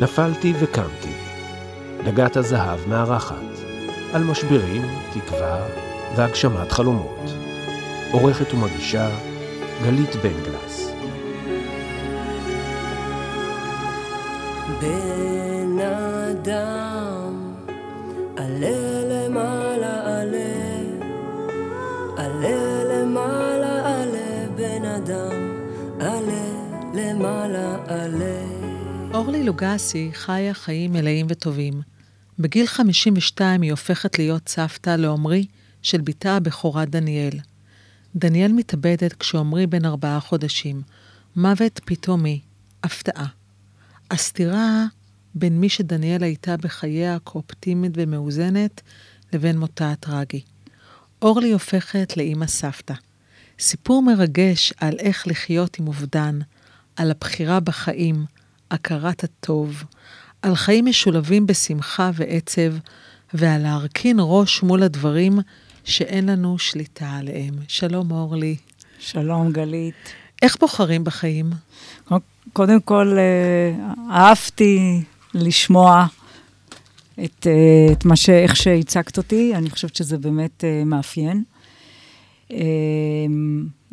נפלתי וקמתי. דגת הזהב מארחת. על משברים, תקווה והגשמת חלומות. עורכת ומגישה גלית בנגלס. בן אדם, עלה למעלה עלה, עלה למעלה עלה, בן אדם, עלה למעלה עלה. אורלי לוגסי חיה חיים מלאים וטובים. בגיל 52 היא הופכת להיות סבתא לעומרי של בתה הבכורה דניאל. דניאל מתאבדת כשעומרי בן ארבעה חודשים. מוות פתאומי, הפתעה. הסתירה בין מי שדניאל הייתה בחייה כאופטימית ומאוזנת לבין מותה הטרגי. אורלי הופכת לאימא סבתא. סיפור מרגש על איך לחיות עם אובדן, על הבחירה בחיים, הכרת הטוב, על חיים משולבים בשמחה ועצב, ועל להרכין ראש מול הדברים שאין לנו שליטה עליהם. שלום, אורלי. שלום, גלית. איך בוחרים בחיים? קודם כל, אה, אהבתי לשמוע את, אה, את מה ש... איך שהצגת אותי, אני חושבת שזה באמת אה, מאפיין.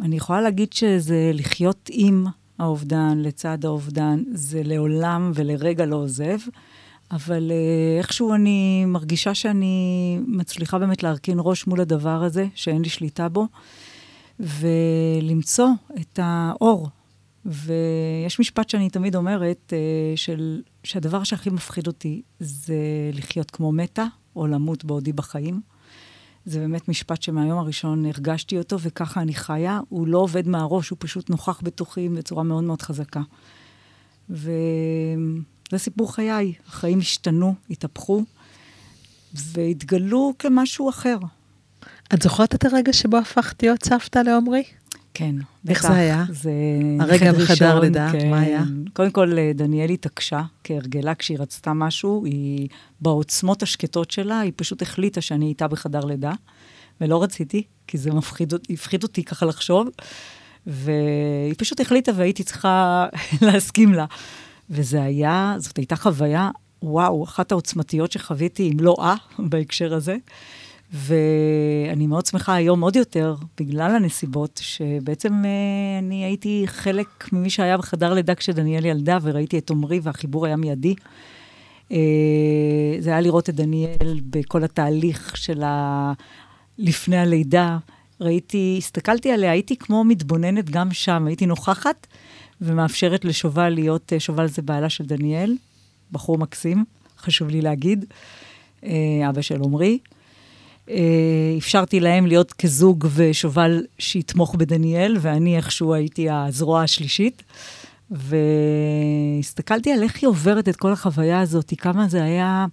אני יכולה להגיד שזה לחיות עם האובדן, לצד האובדן, זה לעולם ולרגע לא עוזב, אבל איכשהו אני מרגישה שאני מצליחה באמת להרכין ראש מול הדבר הזה, שאין לי שליטה בו, ולמצוא את האור ויש משפט שאני תמיד אומרת, אה, של, שהדבר שהכי מפחיד אותי זה לחיות כמו מתה, או למות בעודי בחיים. זה באמת משפט שמהיום הראשון הרגשתי אותו, וככה אני חיה. הוא לא עובד מהראש, הוא פשוט נוכח בתוכי בצורה מאוד מאוד חזקה. וזה סיפור חיי. החיים השתנו, התהפכו, והתגלו כמשהו אחר. את זוכרת את הרגע שבו הפכת להיות סבתא לעומרי? כן. איך זה היה? זה... הרגע בחדר לידה, כן. מה היה? קודם כל, אה, דניאל התעקשה, כהרגלה, כשהיא רצתה משהו, היא, בעוצמות השקטות שלה, היא פשוט החליטה שאני איתה בחדר לידה, ולא רציתי, כי זה מפחיד, הפחיד אותי ככה לחשוב, והיא פשוט החליטה והייתי צריכה להסכים לה. וזה היה, זאת הייתה חוויה, וואו, אחת העוצמתיות שחוויתי, אם לא אה, בהקשר הזה. ואני מאוד שמחה היום עוד יותר, בגלל הנסיבות, שבעצם אה, אני הייתי חלק ממי שהיה בחדר לידה כשדניאל ילדה, וראיתי את עמרי והחיבור היה מיידי. אה, זה היה לראות את דניאל בכל התהליך של ה... לפני הלידה. ראיתי, הסתכלתי עליה, הייתי כמו מתבוננת גם שם, הייתי נוכחת ומאפשרת לשובל להיות, אה, שובל זה בעלה של דניאל, בחור מקסים, חשוב לי להגיד, אבא של עמרי. אה, אפשרתי להם להיות כזוג ושובל שיתמוך בדניאל, ואני איכשהו הייתי הזרוע השלישית. והסתכלתי על איך היא עוברת את כל החוויה הזאת, כמה זה היה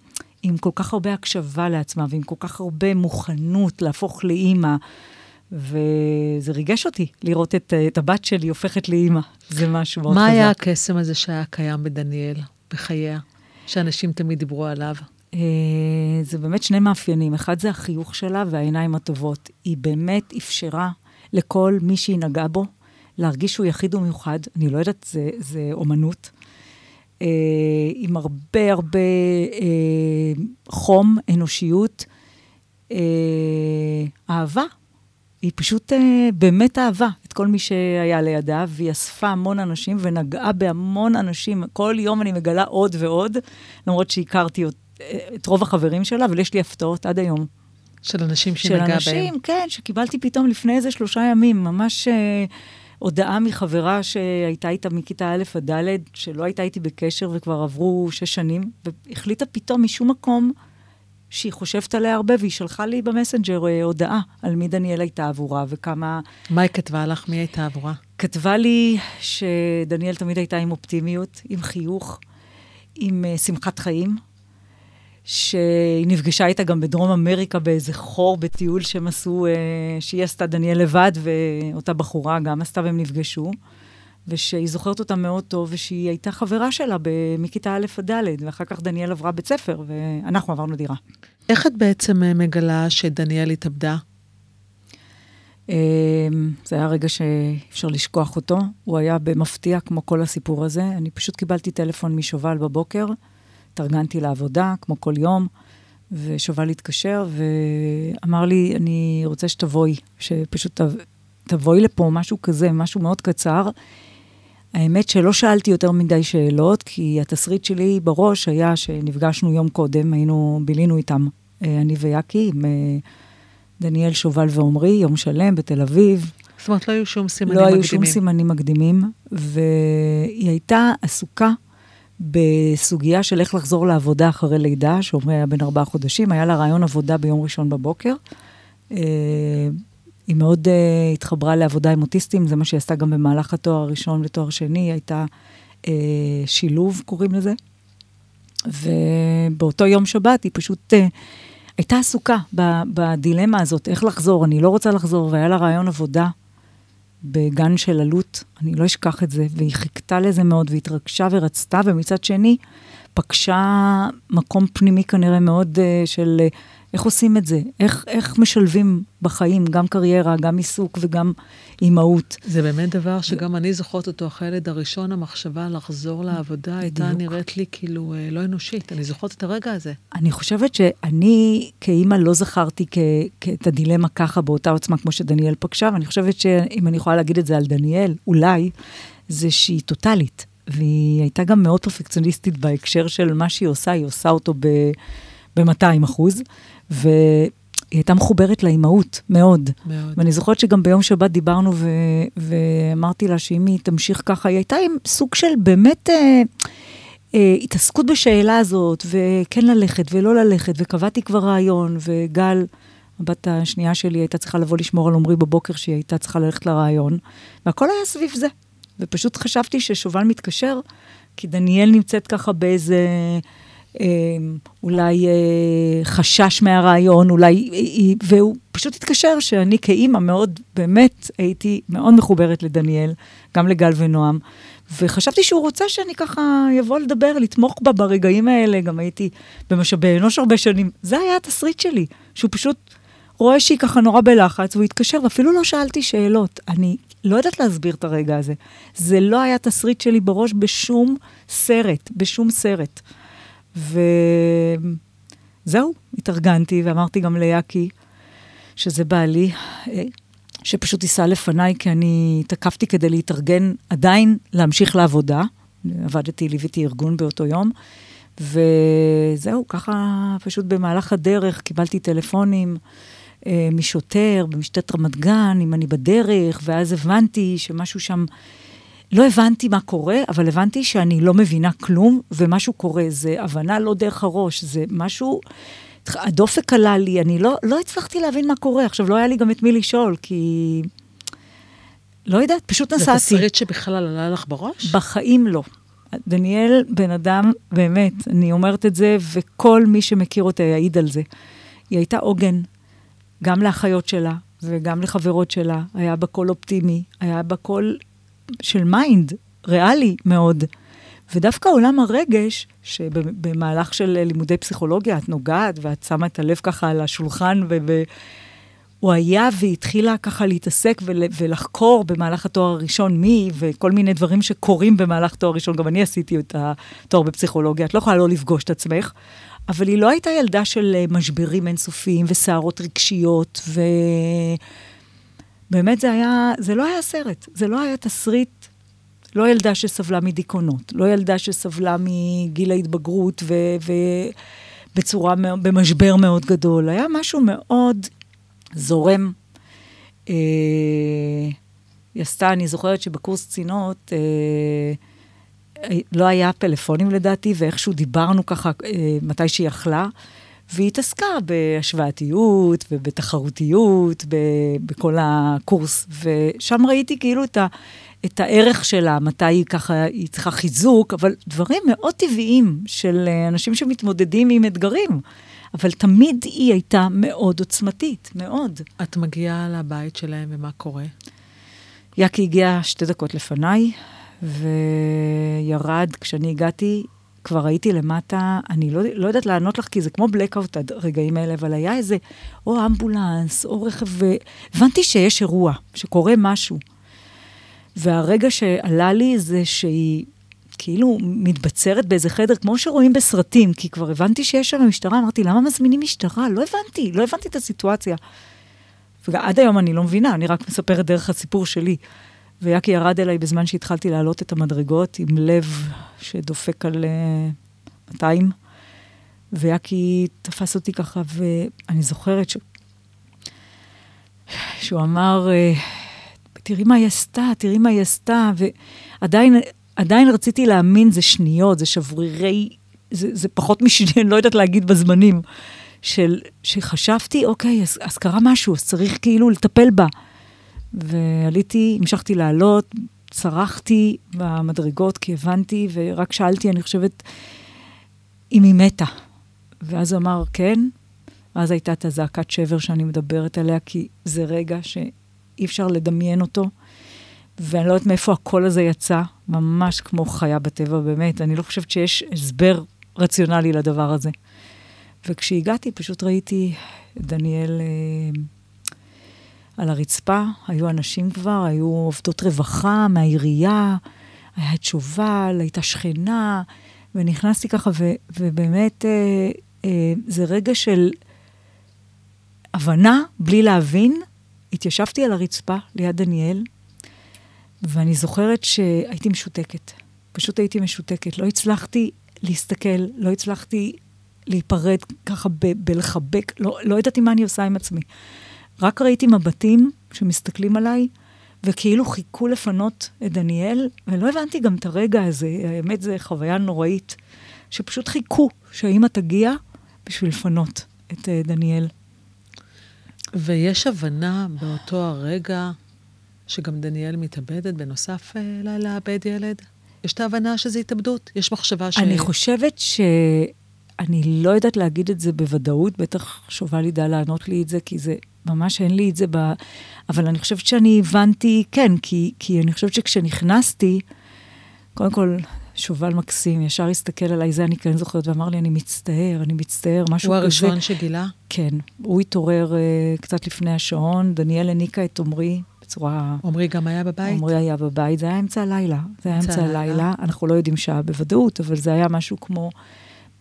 עם כל כך הרבה הקשבה לעצמה, ועם כל כך הרבה מוכנות להפוך לאימא. וזה ריגש אותי לראות את, את הבת שלי הופכת לאימא. זה משהו מאוד חזק. מה היה הקסם הזה שהיה קיים בדניאל, בחייה, שאנשים תמיד דיברו עליו? אה, זה באמת שני מאפיינים. אחד זה החיוך שלה והעיניים הטובות. היא באמת אפשרה לכל מי שהיא נגעה בו להרגיש שהוא יחיד ומיוחד. אני לא יודעת, זה, זה אומנות. אה, עם הרבה הרבה אה, חום, אנושיות, אה, אהבה. היא פשוט אה, באמת אהבה את כל מי שהיה לידה, והיא אספה המון אנשים ונגעה בהמון אנשים. כל יום אני מגלה עוד ועוד, למרות שהכרתי אותה. את רוב החברים שלה, אבל יש לי הפתעות עד היום. של אנשים שנגע בהם. של אנשים, כן, שקיבלתי פתאום לפני איזה שלושה ימים, ממש אה, הודעה מחברה שהייתה איתה מכיתה א' עד ד', שלא הייתה איתי בקשר וכבר עברו שש שנים, והחליטה פתאום משום מקום שהיא חושבת עליה הרבה, והיא שלחה לי במסנג'ר אה, הודעה על מי דניאל הייתה עבורה וכמה... מה היא כתבה לך? מי הייתה עבורה? כתבה לי שדניאל תמיד הייתה עם אופטימיות, עם חיוך, עם uh, שמחת חיים. שהיא נפגשה איתה גם בדרום אמריקה באיזה חור בטיול שהם עשו, אה, שהיא עשתה דניאל לבד, ואותה בחורה גם עשתה והם נפגשו. ושהיא זוכרת אותה מאוד טוב, ושהיא הייתה חברה שלה מכיתה א' עד ד', ואחר כך דניאל עברה בית ספר, ואנחנו עברנו דירה. איך את בעצם אה, מגלה שדניאל התאבדה? אמ, זה היה רגע שאי אפשר לשכוח אותו. הוא היה במפתיע, כמו כל הסיפור הזה. אני פשוט קיבלתי טלפון משובל בבוקר, התארגנתי לעבודה, כמו כל יום, ושובל התקשר ואמר לי, אני רוצה שתבואי, שפשוט תבואי לפה, משהו כזה, משהו מאוד קצר. האמת שלא שאלתי יותר מדי שאלות, כי התסריט שלי בראש היה שנפגשנו יום קודם, היינו, בילינו איתם, אה, אני ויאקי, עם אה, דניאל שובל ועומרי, יום שלם בתל אביב. זאת אומרת, לא היו שום סימנים לא מקדימים. לא היו שום סימנים מקדימים, והיא הייתה עסוקה בסוגיה של איך לחזור לעבודה אחרי לידה, שעומרי היה בן ארבעה חודשים, היה לה רעיון עבודה ביום ראשון בבוקר. אה, היא מאוד uh, התחברה לעבודה עם אוטיסטים, זה מה שהיא עשתה גם במהלך התואר הראשון ותואר שני, היא הייתה uh, שילוב, קוראים לזה. ובאותו יום שבת היא פשוט הייתה עסוקה בדילמה הזאת, איך לחזור, אני לא רוצה לחזור, והיה לה רעיון עבודה בגן של עלות, אני לא אשכח את זה, והיא חיכתה לזה מאוד, והתרגשה ורצתה, ומצד שני, פגשה מקום פנימי כנראה מאוד uh, של... Uh, איך עושים את זה? איך, איך משלבים בחיים גם קריירה, גם עיסוק וגם אימהות? זה באמת דבר שגם אני זוכרת אותו אחרי הילד הראשון, המחשבה לחזור לעבודה הייתה נראית לי כאילו אה, לא אנושית. אני זוכרת את הרגע הזה. אני חושבת שאני כאימא לא זכרתי כ, כ, את הדילמה ככה באותה עוצמה כמו שדניאל פגשה, ואני חושבת שאם אני יכולה להגיד את זה על דניאל, אולי, זה שהיא טוטאלית. והיא הייתה גם מאוד פרפקציוניסטית בהקשר של מה שהיא עושה, היא עושה אותו ב... ב-200 אחוז. והיא הייתה מחוברת לאימהות, מאוד. מאוד. ואני זוכרת שגם ביום שבת דיברנו ו... ואמרתי לה שאם היא תמשיך ככה, היא הייתה עם סוג של באמת אה, אה, התעסקות בשאלה הזאת, וכן ללכת ולא ללכת, וקבעתי כבר רעיון, וגל, הבת השנייה שלי, הייתה צריכה לבוא לשמור על עמרי בבוקר, שהיא הייתה צריכה ללכת לרעיון, והכל היה סביב זה. ופשוט חשבתי ששובל מתקשר, כי דניאל נמצאת ככה באיזה... אמ, אולי אה, חשש מהרעיון, אולי, והוא פשוט התקשר שאני כאימא מאוד, באמת הייתי מאוד מחוברת לדניאל, גם לגל ונועם, וחשבתי שהוא רוצה שאני ככה אבוא לדבר, לתמוך בה ברגעים האלה, גם הייתי במשאבי אנוש הרבה שנים. זה היה התסריט שלי, שהוא פשוט רואה שהיא ככה נורא בלחץ, והוא התקשר, ואפילו לא שאלתי שאלות. אני לא יודעת להסביר את הרגע הזה. זה לא היה תסריט שלי בראש בשום סרט, בשום סרט. וזהו, התארגנתי ואמרתי גם ליאקי, שזה בעלי, אה, שפשוט ייסע לפניי, כי אני תקפתי כדי להתארגן עדיין להמשיך לעבודה. עבדתי, ליוויתי ארגון באותו יום, וזהו, ככה פשוט במהלך הדרך קיבלתי טלפונים אה, משוטר במשטרת רמת גן, אם אני בדרך, ואז הבנתי שמשהו שם לא הבנתי מה קורה, אבל הבנתי שאני לא מבינה כלום, ומשהו קורה. זה הבנה לא דרך הראש, זה משהו... הדופק עלה לי, אני לא, לא הצלחתי להבין מה קורה. עכשיו, לא היה לי גם את מי לשאול, כי... לא יודעת, פשוט נסעתי. זה תסריט שבכלל עלה לך בראש? בחיים לא. דניאל בן אדם, באמת, אני אומרת את זה, וכל מי שמכיר אותה יעיד על זה. היא הייתה עוגן, גם לאחיות שלה וגם לחברות שלה. היה בה קול אופטימי, היה בה קול של mind, ריאלי מאוד. ודווקא עולם הרגש, שבמהלך של לימודי פסיכולוגיה את נוגעת ואת שמה את הלב ככה על השולחן, והוא היה והתחילה ככה להתעסק ול, ולחקור במהלך התואר הראשון מי, וכל מיני דברים שקורים במהלך תואר ראשון, גם אני עשיתי את התואר בפסיכולוגיה, את לא יכולה לא לפגוש את עצמך, אבל היא לא הייתה ילדה של משברים אינסופיים וסערות רגשיות, ו... באמת זה היה, זה לא היה סרט, זה לא היה תסריט, לא ילדה שסבלה מדיכאונות, לא ילדה שסבלה מגיל ההתבגרות ובצורה, במשבר מאוד גדול. היה משהו מאוד זורם. אה, היא עשתה, אני זוכרת שבקורס קצינות, אה, לא היה פלאפונים לדעתי, ואיכשהו דיברנו ככה אה, מתי שהיא יכלה. והיא התעסקה בהשוואתיות ובתחרותיות, ב, בכל הקורס, ושם ראיתי כאילו את, ה, את הערך שלה, מתי היא ככה, היא צריכה חיזוק, אבל דברים מאוד טבעיים של אנשים שמתמודדים עם אתגרים. אבל תמיד היא הייתה מאוד עוצמתית, מאוד. את מגיעה לבית שלהם ומה קורה? יאקי הגיע שתי דקות לפניי, וירד, כשאני הגעתי, כבר הייתי למטה, אני לא, לא יודעת לענות לך, כי זה כמו בלקאוט הרגעים האלה, אבל היה איזה, או אמבולנס, או רכב, והבנתי שיש אירוע, שקורה משהו. והרגע שעלה לי זה שהיא כאילו מתבצרת באיזה חדר, כמו שרואים בסרטים, כי כבר הבנתי שיש שם משטרה, אמרתי, למה מזמינים משטרה? לא הבנתי, לא הבנתי את הסיטואציה. ועד היום אני לא מבינה, אני רק מספרת דרך הסיפור שלי. ויאקי ירד אליי בזמן שהתחלתי לעלות את המדרגות, עם לב שדופק על uh, אה, 200, ויאקי תפס אותי ככה, ואני זוכרת ש... שהוא אמר, uh, תראי מה היא עשתה, תראי מה היא עשתה, ועדיין עדיין רציתי להאמין, זה שניות, זה שברירי, זה, זה פחות משנייה, אני לא יודעת להגיד בזמנים, של, שחשבתי, אוקיי, אז, אז קרה משהו, אז צריך כאילו לטפל בה. ועליתי, המשכתי לעלות, צרחתי במדרגות כי הבנתי, ורק שאלתי, אני חושבת, אם היא מתה. ואז אמר, כן. ואז הייתה את הזעקת שבר שאני מדברת עליה, כי זה רגע שאי אפשר לדמיין אותו. ואני לא יודעת מאיפה הקול הזה יצא, ממש כמו חיה בטבע, באמת. אני לא חושבת שיש הסבר רציונלי לדבר הזה. וכשהגעתי, פשוט ראיתי דניאל אה, על הרצפה, היו אנשים כבר, היו עובדות רווחה מהעירייה, היה את שובל, הייתה שכנה, ונכנסתי ככה, ו, ובאמת אה, אה, זה רגע של הבנה, בלי להבין. התיישבתי על הרצפה ליד דניאל, ואני זוכרת שהייתי משותקת. פשוט הייתי משותקת. לא הצלחתי להסתכל, לא הצלחתי להיפרד ככה ב- בלחבק, לא, לא ידעתי מה אני עושה עם עצמי. רק ראיתי מבטים שמסתכלים עליי, וכאילו חיכו לפנות את דניאל, ולא הבנתי גם את הרגע הזה, האמת זו חוויה נוראית, שפשוט חיכו שהאימא תגיע בשביל לפנות את uh, דניאל. ויש הבנה באותו הרגע שגם דניאל מתאבדת בנוסף uh, לאבד ילד? יש את ההבנה שזה התאבדות? יש מחשבה ש... אני חושבת ש... אני לא יודעת להגיד את זה בוודאות, בטח שובל ידע לענות לי את זה, כי זה, ממש אין לי את זה ב... אבל אני חושבת שאני הבנתי, כן, כי, כי אני חושבת שכשנכנסתי, קודם כל, שובל מקסים, ישר הסתכל עליי, זה אני כן זוכרת, ואמר לי, אני מצטער, אני מצטער, משהו כזה. הוא הראשון שגילה? כן. הוא התעורר uh, קצת לפני השעון, דניאל הניקה את עמרי בצורה... עמרי גם היה בבית? עמרי היה בבית, זה היה אמצע הלילה. זה היה אמצע הלילה, אנחנו לא יודעים שעה בוודאות, אבל זה היה משהו כמו...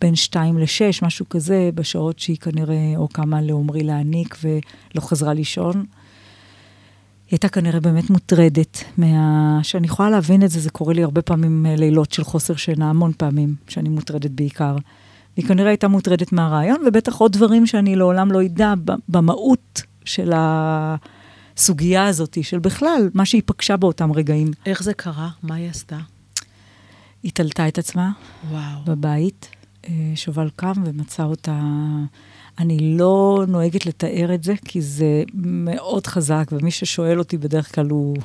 בין שתיים לשש, משהו כזה, בשעות שהיא כנראה או קמה לעומרי להעניק ולא חזרה לישון. היא הייתה כנראה באמת מוטרדת מה... שאני יכולה להבין את זה, זה קורה לי הרבה פעמים אה, לילות של חוסר שינה, המון פעמים, שאני מוטרדת בעיקר. היא כנראה הייתה מוטרדת מהרעיון, ובטח עוד דברים שאני לעולם לא אדע במהות של הסוגיה הזאת, של בכלל, מה שהיא פגשה באותם רגעים. איך זה קרה? מה היא עשתה? היא תלתה את עצמה וואו. בבית. שובל קם ומצא אותה... אני לא נוהגת לתאר את זה, כי זה מאוד חזק, ומי ששואל אותי בדרך כלל הוא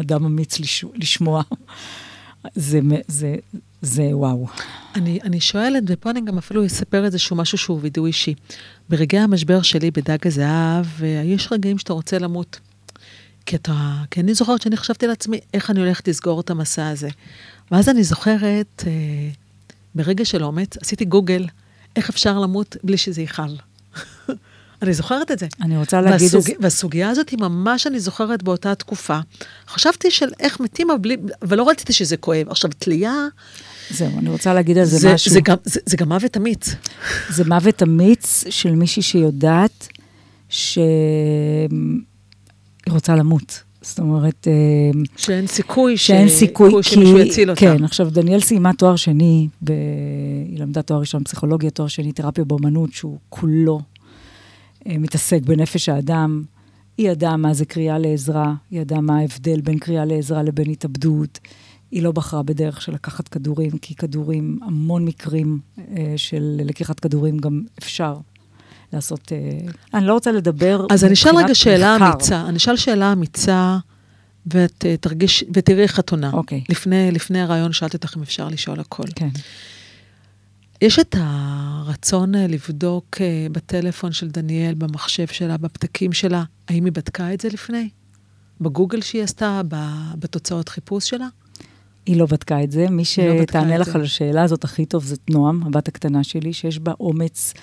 אדם אמיץ לש... לשמוע. זה, זה, זה וואו. אני, אני שואלת, ופה אני גם אפילו אספר איזשהו משהו שהוא וידוי אישי. ברגעי המשבר שלי בדג הזהב, אה, יש רגעים שאתה רוצה למות. כי, אתה, כי אני זוכרת שאני חשבתי לעצמי, איך אני הולכת לסגור את המסע הזה. ואז אני זוכרת, אה, ברגע של אומץ, עשיתי גוגל, איך אפשר למות בלי שזה ייחל. אני זוכרת את זה. אני רוצה להגיד... והסוג... את... והסוגיה הזאת היא ממש, אני זוכרת באותה תקופה. חשבתי של איך מתים, בלי... ולא רציתי שזה כואב. עכשיו, תלייה... זהו, אני רוצה להגיד על זה, זה משהו. זה גם, זה, זה גם מוות אמיץ. זה מוות אמיץ של מישהי שיודעת שהיא רוצה למות. זאת אומרת... אה, שאין סיכוי, שאין ש... סיכוי, כי... שמישהו יציל אותה. כן, עכשיו, דניאל סיימה תואר שני, ב... היא למדה תואר ראשון פסיכולוגיה, תואר שני תרפיה באמנות, שהוא כולו אה, מתעסק בנפש האדם. היא ידעה מה זה קריאה לעזרה, היא ידעה מה ההבדל בין קריאה לעזרה לבין התאבדות. היא לא בחרה בדרך של לקחת כדורים, כי כדורים, המון מקרים אה, של לקיחת כדורים גם אפשר לעשות... אה, אני לא רוצה לדבר אז אני אשאל רגע שאלה מחקר. אמיצה. אני אשאל שאלה אמיצה, ואת אה, תרגיש, ותראי איך את עונה. אוקיי. לפני, לפני הרעיון שאלתי אותך אם אפשר לשאול הכל. כן. יש את הרצון אה, לבדוק בטלפון של דניאל, במחשב שלה, בפתקים שלה, האם היא בדקה את זה לפני? בגוגל שהיא עשתה, בתוצאות חיפוש שלה? היא לא בדקה את זה. מי לא שתענה את לך זה. על השאלה הזאת הכי טוב זאת נועם, הבת הקטנה שלי, שיש בה אומץ.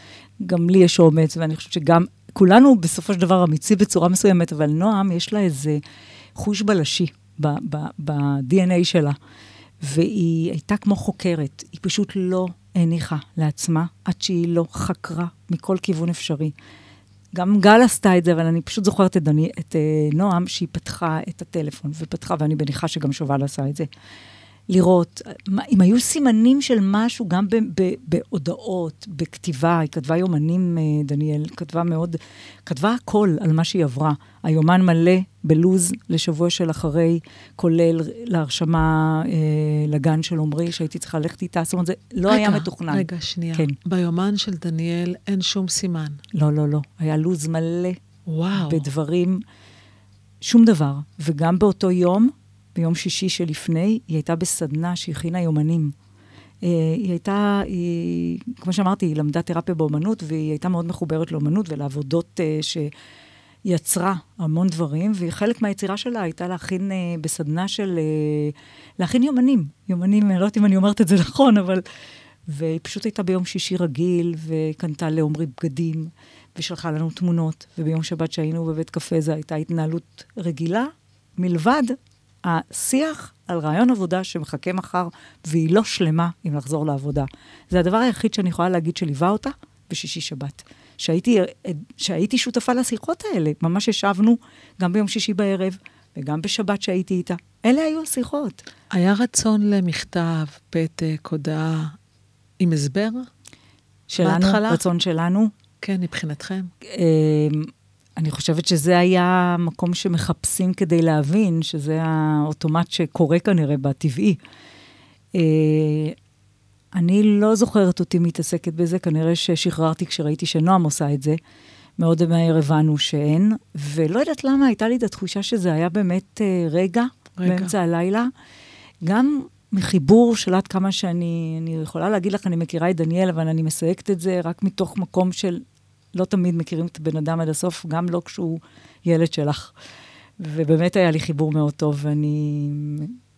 גם לי יש אומץ, ואני חושבת שגם, כולנו בסופו של דבר אמיצים בצורה מסוימת, אבל נועם, יש לה איזה חוש בלשי ב-DNA שלה. והיא הייתה כמו חוקרת, היא פשוט לא הניחה לעצמה עד שהיא לא חקרה מכל כיוון אפשרי. גם גל עשתה את זה, אבל אני פשוט זוכרת את, דני, את uh, נועם, שהיא פתחה את הטלפון, ופתחה, ואני מניחה שגם שובל עשה את זה. לראות, אם היו סימנים של משהו, גם ב, ב, בהודעות, בכתיבה, היא כתבה יומנים, אה, דניאל, כתבה מאוד, כתבה הכל על מה שהיא עברה. היומן מלא בלוז לשבוע של אחרי, כולל להרשמה אה, לגן של עמרי, שהייתי צריכה ללכת איתה, זאת אומרת, זה לא היה מתוכנן. רגע, שנייה. כן. ביומן של דניאל אין שום סימן. לא, לא, לא. היה לוז מלא וואו. בדברים, שום דבר. וגם באותו יום, ביום שישי שלפני, היא הייתה בסדנה שהכינה יומנים. אה, היא הייתה, היא, כמו שאמרתי, היא למדה תרפיה באומנות, והיא הייתה מאוד מחוברת לאומנות ולעבודות אה, שיצרה המון דברים, וחלק מהיצירה שלה הייתה להכין אה, בסדנה של, להכין יומנים. יומנים, אני לא יודעת אם אני אומרת את זה נכון, אבל... והיא פשוט הייתה ביום שישי רגיל, וקנתה לעומרי בגדים, ושלחה לנו תמונות, וביום שבת שהיינו בבית קפה זו הייתה התנהלות רגילה, מלבד השיח על רעיון עבודה שמחכה מחר, והיא לא שלמה עם לחזור לעבודה. זה הדבר היחיד שאני יכולה להגיד שליווה אותה בשישי שבת. שהייתי, שהייתי שותפה לשיחות האלה, ממש ישבנו גם ביום שישי בערב, וגם בשבת שהייתי איתה. אלה היו השיחות. היה רצון למכתב, פתק, הודעה, עם הסבר? שלנו, בהתחלה? רצון שלנו, כן, מבחינתכם. אני חושבת שזה היה המקום שמחפשים כדי להבין, שזה האוטומט שקורה כנראה בטבעי. אה, אני לא זוכרת אותי מתעסקת בזה, כנראה ששחררתי כשראיתי שנועם עושה את זה. מאוד מהר הבנו שאין, ולא יודעת למה, הייתה לי את התחושה שזה היה באמת אה, רגע, רגע. באמצע הלילה. גם מחיבור של עד כמה שאני, אני יכולה להגיד לך, אני מכירה את דניאל, אבל אני מסייגת את זה רק מתוך מקום של לא תמיד מכירים את הבן אדם עד הסוף, גם לא כשהוא ילד שלך. ובאמת היה לי חיבור מאוד טוב, ואני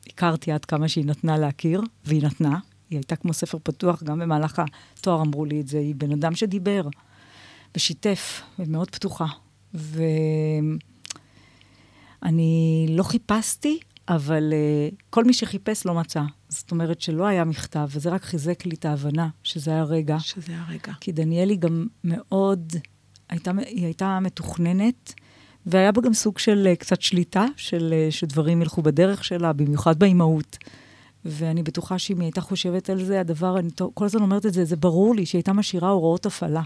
הכרתי עד כמה שהיא נתנה להכיר, והיא נתנה. היא הייתה כמו ספר פתוח, גם במהלך התואר אמרו לי את זה, היא בן אדם שדיבר ושיתף, ומאוד פתוחה. ואני לא חיפשתי, אבל uh, כל מי שחיפש לא מצא. זאת אומרת שלא היה מכתב, וזה רק חיזק לי את ההבנה שזה היה רגע. שזה היה רגע. כי דניאלי גם מאוד, הייתה, היא הייתה מתוכננת, והיה בה גם סוג של אה, קצת שליטה, של אה, שדברים ילכו בדרך שלה, במיוחד באימהות. ואני בטוחה שאם היא הייתה חושבת על זה, הדבר, אני כל הזמן אומרת את זה, זה ברור לי שהיא הייתה משאירה הוראות הפעלה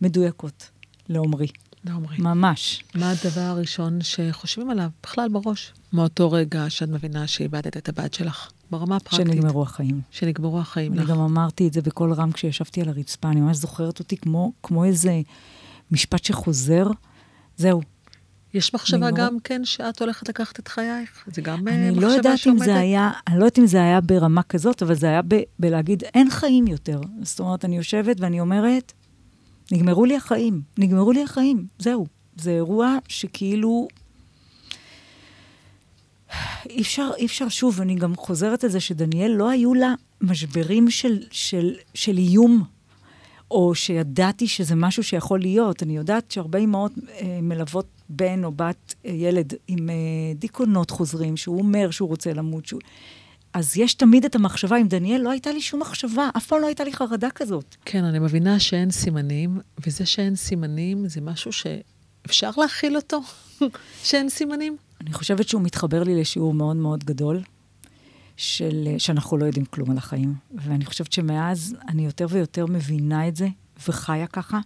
מדויקות לעומרי. לעומרי. ממש. מה הדבר הראשון שחושבים עליו בכלל בראש? מאותו רגע שאת מבינה שאיבדת את הבת שלך, ברמה הפרקטית. שנגמרו החיים. שנגמרו החיים אני לך. גם אמרתי את זה בקול רם כשישבתי על הרצפה, אני ממש זוכרת אותי כמו, כמו איזה משפט שחוזר. זהו, יש מחשבה נגמרו. גם כן שאת הולכת לקחת את חייך? זה גם אה, אני מחשבה לא יודעת אם? זה היה, אני לא יודעת אם זה היה ברמה כזאת, אבל זה היה ב, בלהגיד, אין חיים יותר. זאת אומרת, אני יושבת ואני אומרת, נגמרו לי החיים, נגמרו לי החיים, זהו. זה אירוע שכאילו... אי אפשר, אי אפשר, שוב, אני גם חוזרת על זה שדניאל, לא היו לה משברים של, של, של איום, או שידעתי שזה משהו שיכול להיות. אני יודעת שהרבה אמהות אה, מלוות בן או בת, אה, ילד עם אה, דיכאונות חוזרים, שהוא אומר שהוא רוצה למות. שהוא... אז יש תמיד את המחשבה, עם דניאל לא הייתה לי שום מחשבה, אף פעם לא הייתה לי חרדה כזאת. כן, אני מבינה שאין סימנים, וזה שאין סימנים זה משהו שאפשר להכיל אותו, שאין סימנים. אני חושבת שהוא מתחבר לי לשיעור מאוד מאוד גדול, של, שאנחנו לא יודעים כלום על החיים. ואני חושבת שמאז אני יותר ויותר מבינה את זה, וחיה ככה.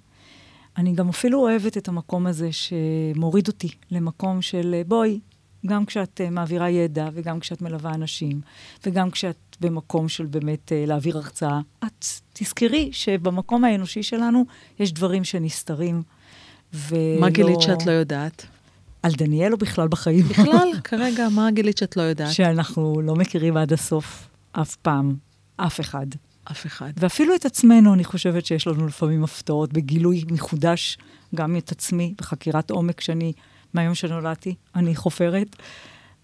אני גם אפילו אוהבת את המקום הזה שמוריד אותי למקום של בואי, גם כשאת uh, מעבירה ידע, וגם כשאת מלווה אנשים, וגם כשאת במקום של באמת uh, להעביר הרצאה, את תזכרי שבמקום האנושי שלנו יש דברים שנסתרים. ולא... מה גילית שאת לא יודעת? על דניאל או בכלל בחיים? בכלל, כרגע, מה גילית שאת לא יודעת? שאנחנו לא מכירים עד הסוף, אף פעם, אף אחד. אף אחד. ואפילו את עצמנו, אני חושבת שיש לנו לפעמים הפתעות בגילוי מחודש, גם את עצמי, בחקירת עומק שאני, מהיום שנולדתי, אני חופרת.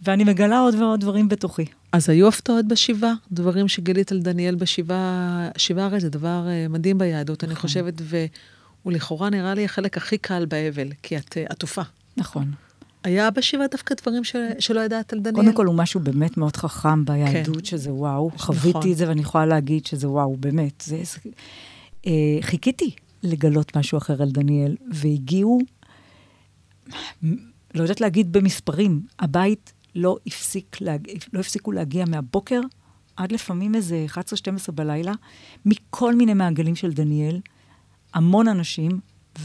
ואני מגלה עוד ועוד דברים בתוכי. אז היו הפתעות בשבעה? דברים שגילית על דניאל בשבעה? שבעה הרי זה דבר uh, מדהים ביהדות, אני נכון. חושבת, והוא לכאורה נראה לי החלק הכי קל באבל, כי את uh, עטופה. נכון. היה בשבעה דווקא דברים ש... שלא ידעת על דניאל? קודם כל, הוא משהו באמת מאוד חכם ביהדות, כן. שזה וואו. נכון. חוויתי את זה, ואני יכולה להגיד שזה וואו, באמת. זה... זה- אה, חיכיתי לגלות משהו אחר על דניאל, והגיעו, לא יודעת להגיד במספרים, הבית לא, הפסיק להג... לא הפסיקו להגיע מהבוקר עד לפעמים איזה 11-12 בלילה, מכל מיני מעגלים של דניאל, המון אנשים,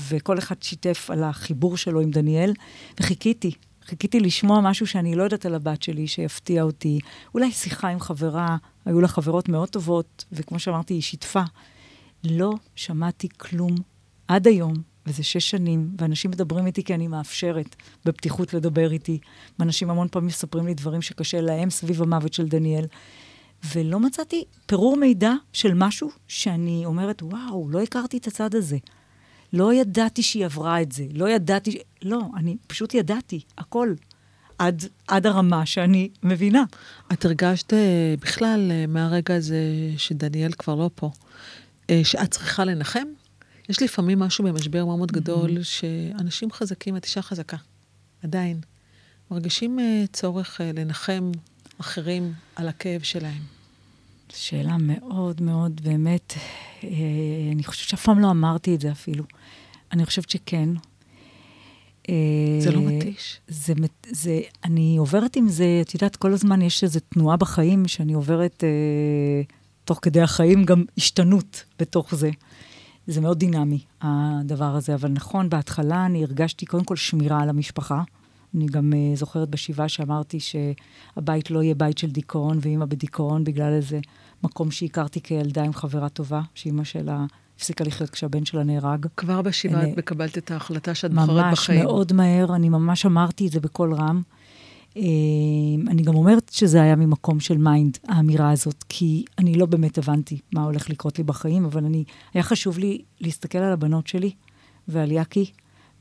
וכל אחד שיתף על החיבור שלו עם דניאל, וחיכיתי. חיכיתי לשמוע משהו שאני לא יודעת על הבת שלי, שיפתיע אותי. אולי שיחה עם חברה, היו לה חברות מאוד טובות, וכמו שאמרתי, היא שיתפה. לא שמעתי כלום עד היום, וזה שש שנים, ואנשים מדברים איתי כי אני מאפשרת בפתיחות לדבר איתי. ואנשים המון פעמים מספרים לי דברים שקשה להם סביב המוות של דניאל. ולא מצאתי פירור מידע של משהו שאני אומרת, וואו, לא הכרתי את הצד הזה. לא ידעתי שהיא עברה את זה, לא ידעתי, לא, אני פשוט ידעתי, הכל, עד, עד הרמה שאני מבינה. את הרגשת אה, בכלל, אה, מהרגע הזה שדניאל כבר לא פה, אה, שאת צריכה לנחם? יש לפעמים משהו במשבר מאוד מאוד גדול, שאנשים חזקים, את אישה חזקה, עדיין, מרגישים אה, צורך אה, לנחם אחרים על הכאב שלהם. שאלה מאוד מאוד, באמת, אה, אני חושבת שאף פעם לא אמרתי את זה אפילו. אני חושבת שכן. אה, זה לא מתיש? זה, זה, אני עוברת עם זה, את יודעת, כל הזמן יש איזו תנועה בחיים שאני עוברת, אה, תוך כדי החיים, גם השתנות בתוך זה. זה מאוד דינמי, הדבר הזה. אבל נכון, בהתחלה אני הרגשתי קודם כל שמירה על המשפחה. אני גם uh, זוכרת בשבעה שאמרתי שהבית לא יהיה בית של דיכאון, ואימא בדיכאון בגלל איזה מקום שהכרתי כילדה עם חברה טובה, שאימא שלה הפסיקה לחיות כשהבן שלה נהרג. כבר בשבעה אלה- את מקבלת את ההחלטה שאת בוחרת ממש, בחיים. מאוד מהר, אני ממש אמרתי את זה בקול רם. אה, אני גם אומרת שזה היה ממקום של mind, האמירה הזאת, כי אני לא באמת הבנתי מה הולך לקרות לי בחיים, אבל אני, היה חשוב לי להסתכל על הבנות שלי, ועל יאקי,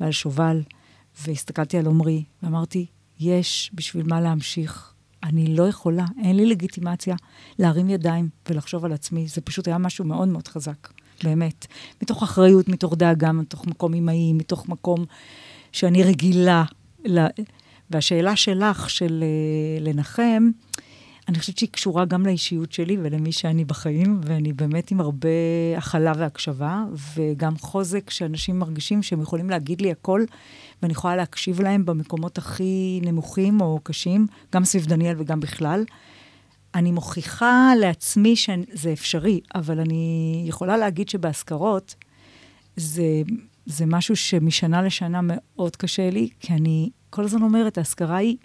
ועל שובל, והסתכלתי על עמרי, ואמרתי, יש בשביל מה להמשיך. אני לא יכולה, אין לי לגיטימציה להרים ידיים ולחשוב על עצמי. זה פשוט היה משהו מאוד מאוד חזק, באמת. מתוך אחריות, מתוך דאגה, מתוך מקום אמאי, מתוך מקום שאני רגילה. והשאלה שלך, של אה, לנחם, אני חושבת שהיא קשורה גם לאישיות שלי ולמי שאני בחיים, ואני באמת עם הרבה הכלה והקשבה, וגם חוזק שאנשים מרגישים שהם יכולים להגיד לי הכל, ואני יכולה להקשיב להם במקומות הכי נמוכים או קשים, גם סביב דניאל וגם בכלל. אני מוכיחה לעצמי שזה אפשרי, אבל אני יכולה להגיד שבהשכרות זה, זה משהו שמשנה לשנה מאוד קשה לי, כי אני כל הזמן אומרת, ההשכרה היא,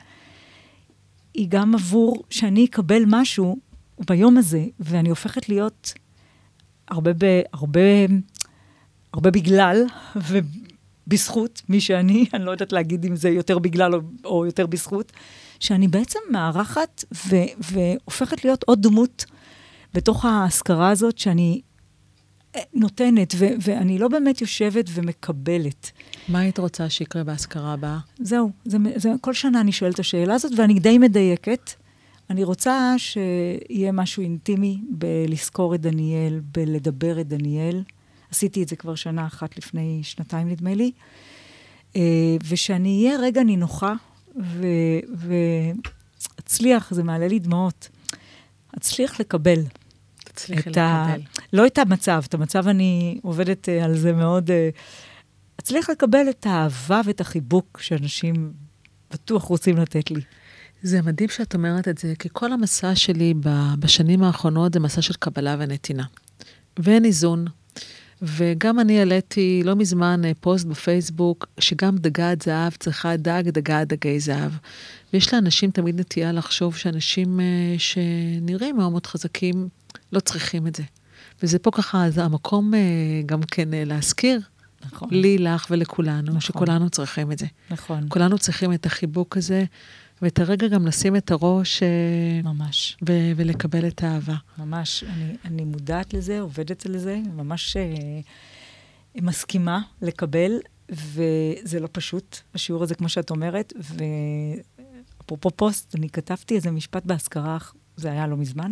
היא גם עבור שאני אקבל משהו ביום הזה, ואני הופכת להיות הרבה, ב, הרבה, הרבה בגלל ובזכות מי שאני, אני לא יודעת להגיד אם זה יותר בגלל או, או יותר בזכות, שאני בעצם מארחת והופכת להיות עוד דמות בתוך ההשכרה הזאת, שאני נותנת, ו- ואני לא באמת יושבת ומקבלת. מה היית רוצה שיקרה בהשכרה הבאה? זהו, זה, זה, כל שנה אני שואלת את השאלה הזאת, ואני די מדייקת. אני רוצה שיהיה משהו אינטימי בלזכור את דניאל, בלדבר את דניאל. עשיתי את זה כבר שנה אחת לפני שנתיים, נדמה לי. אה, ושאני אהיה רגע נינוחה, ואצליח, זה מעלה לי דמעות, אצליח לקבל. תצליחי את ה... לקבל. לא את המצב, את המצב אני עובדת אה, על זה מאוד... אה, אצליח לקבל את האהבה ואת החיבוק שאנשים בטוח רוצים לתת לי. זה מדהים שאת אומרת את זה, כי כל המסע שלי בשנים האחרונות זה מסע של קבלה ונתינה. ואין איזון. וגם אני העליתי לא מזמן אה, פוסט בפייסבוק, שגם דגת זהב צריכה דג, דגת דגי זהב. ויש לאנשים תמיד נטייה לחשוב שאנשים שנראים מאוד מאוד חזקים, לא צריכים את זה. וזה פה ככה, זה המקום אה, גם כן אה, להזכיר, נכון. לי, לך ולכולנו, נכון. שכולנו צריכים את זה. נכון. כולנו צריכים את החיבוק הזה, ואת הרגע גם לשים את הראש אה, ממש, ו- ולקבל את האהבה. ממש. אני, אני מודעת לזה, עובדת על זה, ממש אה, מסכימה לקבל, וזה לא פשוט, השיעור הזה, כמו שאת אומרת, אפרופו פוסט, אני כתבתי איזה משפט בהשכרה, זה היה לא מזמן,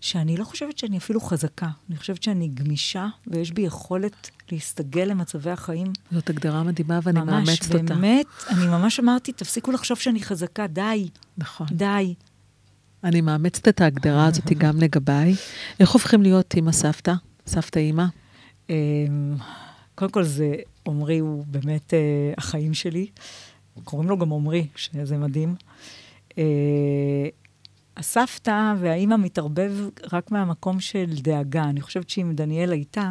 שאני לא חושבת שאני אפילו חזקה. אני חושבת שאני גמישה, ויש בי יכולת להסתגל למצבי החיים. זאת הגדרה מדהימה ואני ממש, מאמצת אותה. באמת, אני ממש אמרתי, תפסיקו לחשוב שאני חזקה, די, נכון. די. אני מאמצת את ההגדרה הזאת גם לגביי. איך הופכים להיות אימא סבתא? סבתא אימא? אמ, קודם כל, זה, עמרי הוא באמת אה, החיים שלי. קוראים לו גם עמרי, שזה מדהים. אה, הסבתא והאימא מתערבב רק מהמקום של דאגה. אני חושבת שאם דניאל הייתה,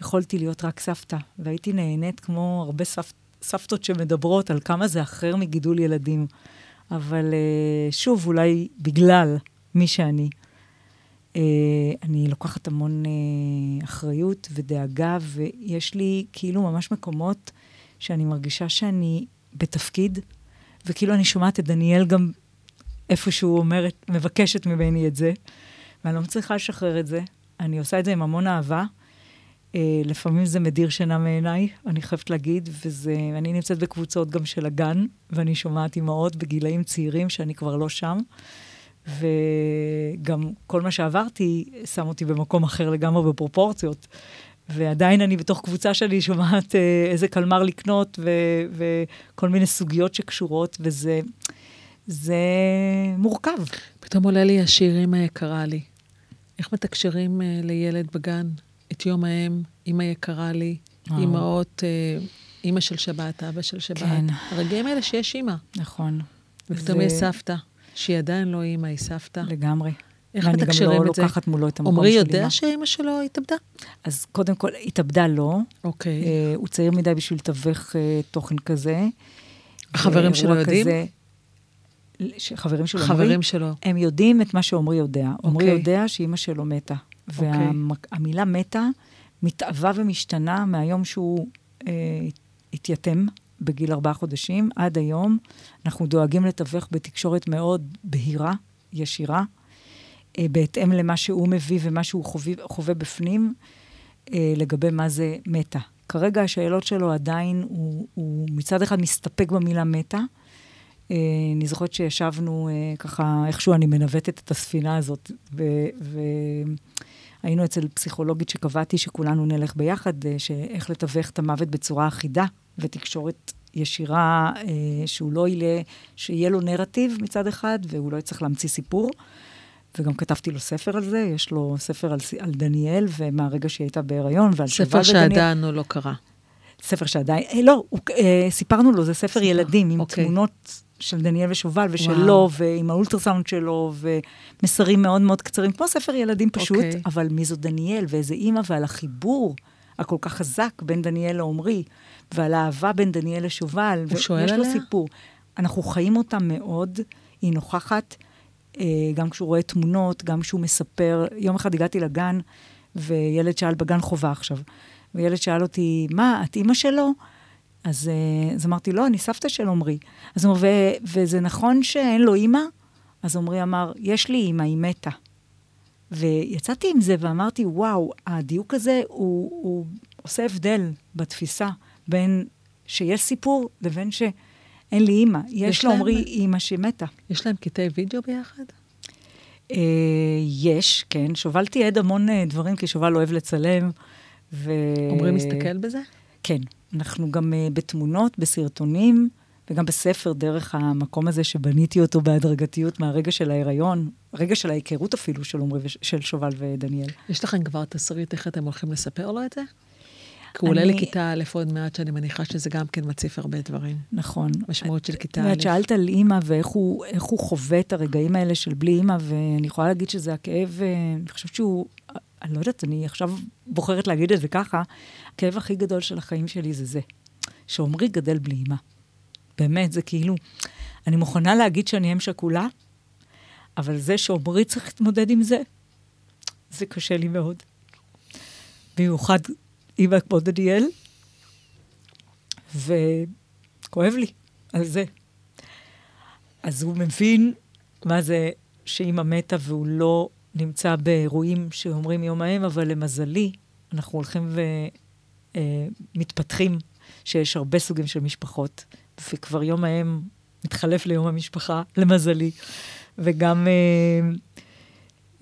יכולתי להיות רק סבתא, והייתי נהנית כמו הרבה סבתא. סבתות שמדברות על כמה זה אחר מגידול ילדים. אבל אה, שוב, אולי בגלל מי שאני, אה, אני לוקחת המון אה, אחריות ודאגה, ויש לי כאילו ממש מקומות שאני מרגישה שאני בתפקיד, וכאילו אני שומעת את דניאל גם איפשהו אומרת, מבקשת ממני את זה, ואני לא מצליחה לשחרר את זה. אני עושה את זה עם המון אהבה. Uh, לפעמים זה מדיר שינה מעיניי, אני חייבת להגיד, וזה, אני נמצאת בקבוצות גם של הגן, ואני שומעת אימהות בגילאים צעירים שאני כבר לא שם, וגם כל מה שעברתי שם אותי במקום אחר לגמרי בפרופורציות. ועדיין אני בתוך קבוצה שלי שומעת uh, איזה קלמר לקנות, וכל מיני סוגיות שקשורות, וזה זה מורכב. פתאום עולה לי השיר "אמא יקרה לי". איך מתקשרים uh, לילד בגן את יום האם, אמא יקרה לי, אימהות, אה, אימא של שבת, אבא של שבת. כן. הרגעים האלה שיש אימא. נכון. ופתאום זה- יש סבתא, שהיא עדיין לא אימא, היא סבתא. לגמרי. איך ואני מתקשרים גם לא את זה? לוקחת מולו את המקום עמרי של יודע אימא. שאימא שלו התאבדה? אז קודם כל, התאבדה לא. אוקיי. אה, הוא צעיר מדי בשביל לתווך אה, תוכן כזה. החברים שלו ואירוע יודעים? כזה- חברים שלו? חברים שלו. הם יודעים את מה שעמרי יודע. עמרי אוקיי. יודע שאימא שלו מתה. והמילה מתה מתאווה ומשתנה מהיום שהוא אה, התייתם בגיל ארבעה חודשים עד היום. אנחנו דואגים לתווך בתקשורת מאוד בהירה, ישירה, אה, בהתאם למה שהוא מביא ומה שהוא חווה, חווה בפנים, אה, לגבי מה זה מתה. כרגע השאלות שלו עדיין, הוא, הוא מצד אחד מסתפק במילה מתה. אה, אני זוכרת שישבנו אה, ככה, איכשהו אני מנווטת את הספינה הזאת, והיינו אצל פסיכולוגית שקבעתי שכולנו נלך ביחד, אה, שאיך לתווך את המוות בצורה אחידה ותקשורת ישירה, שהוא לא יהיה, שיהיה לו נרטיב מצד אחד, והוא לא יצטרך להמציא סיפור. וגם כתבתי לו ספר על זה, יש לו ספר על, על דניאל, ומהרגע שהיא הייתה בהיריון, ועל שובל ספר ודניאל. שעדיין הוא לא קרא. ספר שעדיין, אה, לא, הוא, אה, סיפרנו לו, זה ספר ספר, ילדים עם אוקיי. תמונות של דניאל ושובל ושלו, וואו. ועם האולטרסאונד שלו, ומסרים מאוד מאוד קצרים, כמו ספר ילדים פשוט, אוקיי. אבל מי זו דניאל ואיזה אימא, ועל החיבור הכל כך חזק בין דניאל לעומרי, ועל האהבה בין דניאל לשובל. הוא שואל ויש לו עליה? סיפור. אנחנו חיים אותה מאוד, היא נוכחת, אה, גם כשהוא רואה תמונות, גם כשהוא מספר. יום אחד הגעתי לגן, וילד שאל בגן חובה עכשיו, וילד שאל אותי, מה, את אימא שלו? אז, אה, אז אמרתי, לא, אני סבתא של עמרי. אז הוא אומר, "ו- וזה נכון שאין לו אימא? אז עמרי אמר, יש לי אימא, היא מתה. ויצאתי עם זה ואמרתי, וואו, הדיוק הזה הוא, הוא עושה הבדל בתפיסה בין שיש סיפור לבין שאין לי אימא. יש לעמרי להם- אימא שמתה. יש להם קטעי וידאו ביחד? אה, יש, כן. שובל תיעד המון אה, דברים, כי שובל אוהב לצלם. ו... עמרי מסתכל בזה? כן. אנחנו גם uh, בתמונות, בסרטונים, וגם בספר, דרך המקום הזה שבניתי אותו בהדרגתיות מהרגע של ההיריון, רגע של ההיכרות אפילו של עמרי ושל שובל ודניאל. יש לכם כבר תסריט איך אתם הולכים לספר לו את זה? כי הוא עולה לכיתה א' עוד מעט, שאני מניחה שזה גם כן מציף הרבה דברים. נכון. משמעות של כיתה א'. שאלת על אימא ואיך הוא, הוא חווה את הרגעים האלה של בלי אימא, ואני יכולה להגיד שזה הכאב, אה, אני חושבת שהוא, אני לא יודעת, אני עכשיו בוחרת להגיד את זה ככה, הכאב הכי גדול של החיים שלי זה זה, שעמרי גדל בלי אימא. באמת, זה כאילו, אני מוכנה להגיד שאני אם שכולה, אבל זה שעמרי צריך להתמודד עם זה, זה קשה לי מאוד. במיוחד אימא כמו דניאל, וכואב לי על זה. אז הוא מבין מה זה שאימא מתה והוא לא נמצא באירועים שאומרים יום האם, אבל למזלי, אנחנו הולכים ומתפתחים, שיש הרבה סוגים של משפחות, וכבר יום האם מתחלף ליום המשפחה, למזלי. וגם, אה,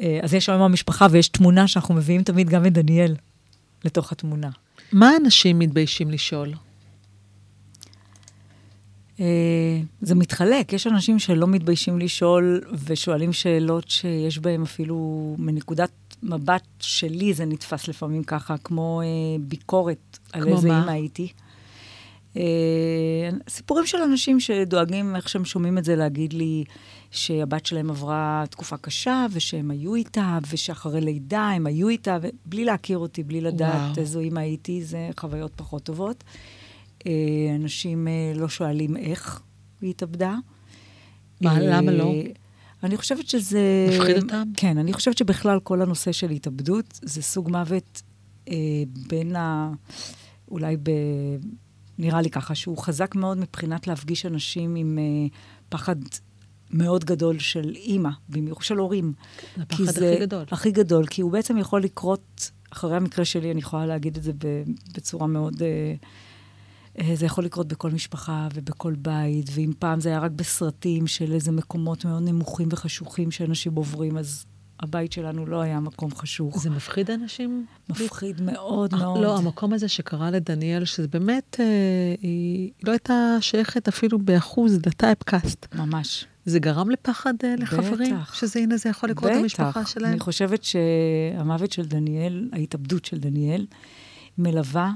אה, אז יש יום המשפחה ויש תמונה שאנחנו מביאים תמיד גם את דניאל לתוך התמונה. מה אנשים מתביישים לשאול? אה, זה מתחלק, יש אנשים שלא מתביישים לשאול ושואלים שאלות שיש בהן אפילו מנקודת מבט שלי זה נתפס לפעמים ככה, כמו אה, ביקורת כמו על איזה? אימא הייתי. אה, סיפורים של אנשים שדואגים, איך שהם שומעים את זה, להגיד לי שהבת שלהם עברה תקופה קשה, ושהם היו איתה, ושאחרי לידה הם היו איתה, בלי להכיר אותי, בלי לדעת וואו. איזו אימא הייתי, זה חוויות פחות טובות. אה, אנשים אה, לא שואלים איך היא התאבדה. מה, אה, למה לא? אני חושבת שזה... מפחיד אותם? כן, אני חושבת שבכלל כל הנושא של התאבדות זה סוג מוות אה, בין ה... אולי ב... נראה לי ככה, שהוא חזק מאוד מבחינת להפגיש אנשים עם אה, פחד מאוד גדול של אימא, במיוחד של הורים. זה הפחד הכי גדול. הכי גדול, כי הוא בעצם יכול לקרות, אחרי המקרה שלי, אני יכולה להגיד את זה בצורה מאוד... אה, זה יכול לקרות בכל משפחה ובכל בית, ואם פעם זה היה רק בסרטים של איזה מקומות מאוד נמוכים וחשוכים שאנשים עוברים, אז הבית שלנו לא היה מקום חשוך. זה מפחיד אנשים? מפחיד מאוד אה, מאוד. לא, המקום הזה שקרה לדניאל, שזה באמת, אה, היא לא הייתה שייכת אפילו באחוז לטייפקאסט. ממש. זה גרם לפחד אה, לחברים? בטח. שזה הנה זה יכול לקרות למשפחה שלהם? אני חושבת שהמוות של דניאל, ההתאבדות של דניאל, מלווה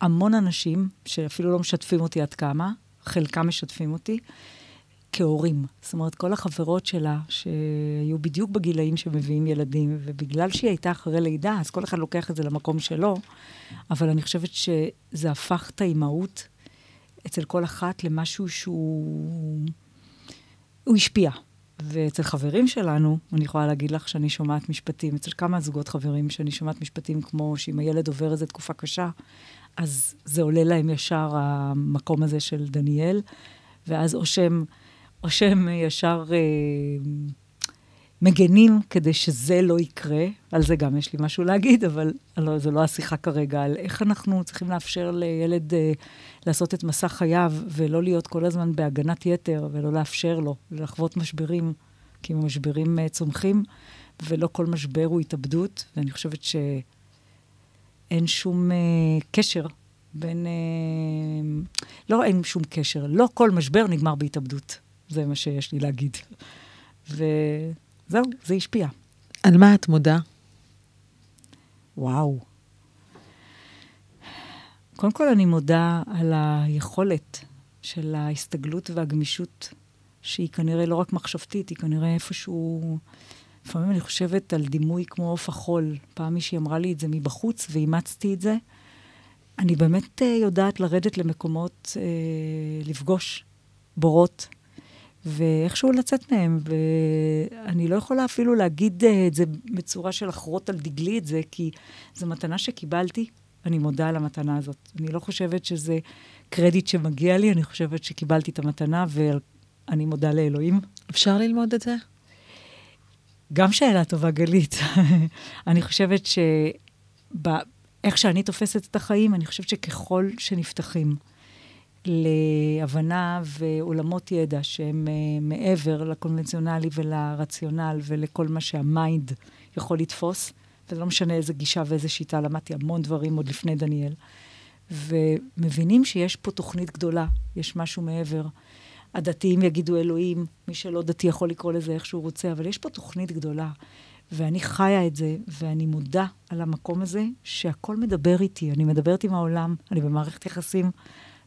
המון אנשים, שאפילו לא משתפים אותי עד כמה, חלקם משתפים אותי, כהורים. זאת אומרת, כל החברות שלה, שהיו בדיוק בגילאים שמביאים ילדים, ובגלל שהיא הייתה אחרי לידה, אז כל אחד לוקח את זה למקום שלו, אבל אני חושבת שזה הפך את האימהות אצל כל אחת למשהו שהוא... הוא השפיע. ואצל חברים שלנו, אני יכולה להגיד לך שאני שומעת משפטים, אצל כמה זוגות חברים שאני שומעת משפטים כמו שאם הילד עובר איזו תקופה קשה, אז זה עולה להם ישר המקום הזה של דניאל, ואז או שהם, או שהם ישר אה, מגנים כדי שזה לא יקרה, על זה גם יש לי משהו להגיד, אבל לא, זו לא השיחה כרגע, על איך אנחנו צריכים לאפשר לילד אה, לעשות את מסע חייו, ולא להיות כל הזמן בהגנת יתר, ולא לאפשר לו לחוות משברים, כי המשברים אה, צומחים, ולא כל משבר הוא התאבדות, ואני חושבת שאין שום אה, קשר בין... אה, לא, אין שום קשר. לא כל משבר נגמר בהתאבדות. זה מה שיש לי להגיד. וזהו, זה השפיע. על מה את מודה? וואו. קודם כל, אני מודה על היכולת של ההסתגלות והגמישות, שהיא כנראה לא רק מחשבתית, היא כנראה איפשהו... לפעמים אני חושבת על דימוי כמו עוף החול. פעם מישהי אמרה לי את זה מבחוץ, ואימצתי את זה. אני באמת uh, יודעת לרדת למקומות, uh, לפגוש בורות, ואיכשהו לצאת מהם. ואני לא יכולה אפילו להגיד uh, את זה בצורה של לחרות על דגלי את זה, כי זו מתנה שקיבלתי. אני מודה על המתנה הזאת. אני לא חושבת שזה קרדיט שמגיע לי, אני חושבת שקיבלתי את המתנה, ואני מודה לאלוהים. אפשר ללמוד את זה? גם שאלה טובה, גלית. אני חושבת שאיך שאני תופסת את החיים, אני חושבת שככל שנפתחים להבנה ועולמות ידע שהם uh, מעבר לקונבנציונלי ולרציונל ולכל מה שהמיינד יכול לתפוס, וזה לא משנה איזה גישה ואיזה שיטה, למדתי המון דברים עוד לפני דניאל, ומבינים שיש פה תוכנית גדולה, יש משהו מעבר. הדתיים יגידו אלוהים, מי שלא דתי יכול לקרוא לזה איך שהוא רוצה, אבל יש פה תוכנית גדולה. ואני חיה את זה, ואני מודה על המקום הזה, שהכל מדבר איתי. אני מדברת עם העולם, אני במערכת יחסים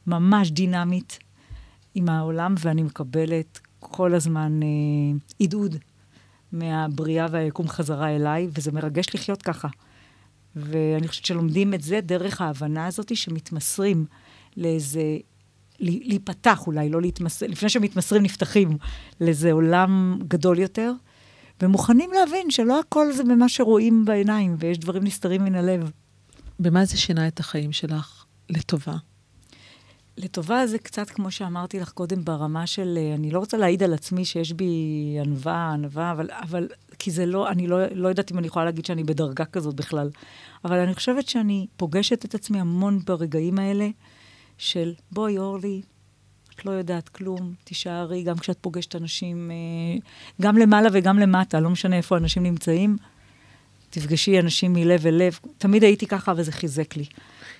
ממש דינמית עם העולם, ואני מקבלת כל הזמן אה, עידוד מהבריאה והיקום חזרה אליי, וזה מרגש לחיות ככה. ואני חושבת שלומדים את זה דרך ההבנה הזאת, שמתמסרים לאיזה להיפתח אולי, לא להתמסר, לפני שמתמסרים נפתחים לאיזה עולם גדול יותר, ומוכנים להבין שלא הכל זה במה שרואים בעיניים, ויש דברים נסתרים מן הלב. במה זה שינה את החיים שלך לטובה? לטובה זה קצת כמו שאמרתי לך קודם, ברמה של, אני לא רוצה להעיד על עצמי שיש בי ענווה, ענווה, אבל, אבל כי זה לא, אני לא, לא יודעת אם אני יכולה להגיד שאני בדרגה כזאת בכלל, אבל אני חושבת שאני פוגשת את עצמי המון ברגעים האלה, של בואי אורלי, את לא יודעת כלום, תישארי, גם כשאת פוגשת אנשים, אה, גם למעלה וגם למטה, לא משנה איפה אנשים נמצאים, תפגשי אנשים מלב אל לב. תמיד הייתי ככה, וזה חיזק לי.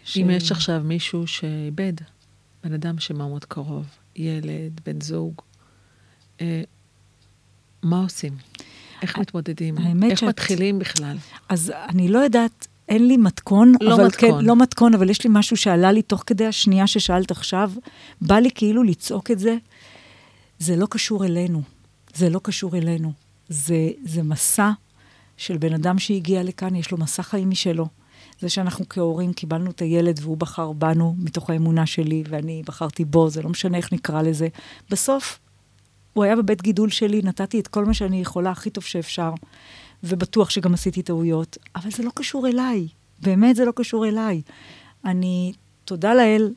ש... אם יש עכשיו מישהו שאיבד, בן אדם שמאוד קרוב, ילד, בן זוג, אה, מה עושים? איך מתמודדים? איך שאת... מתחילים בכלל? אז אני לא יודעת, אין לי מתכון. לא אבל מתכון. כן, לא מתכון, אבל יש לי משהו שעלה לי תוך כדי השנייה ששאלת עכשיו. בא לי כאילו לצעוק את זה. זה לא קשור אלינו. זה לא קשור אלינו. זה, זה מסע של בן אדם שהגיע לכאן, יש לו מסע חיים משלו. זה שאנחנו כהורים קיבלנו את הילד והוא בחר בנו מתוך האמונה שלי, ואני בחרתי בו, זה לא משנה איך נקרא לזה. בסוף, הוא היה בבית גידול שלי, נתתי את כל מה שאני יכולה הכי טוב שאפשר, ובטוח שגם עשיתי טעויות, אבל זה לא קשור אליי. באמת זה לא קשור אליי. אני, תודה לאל,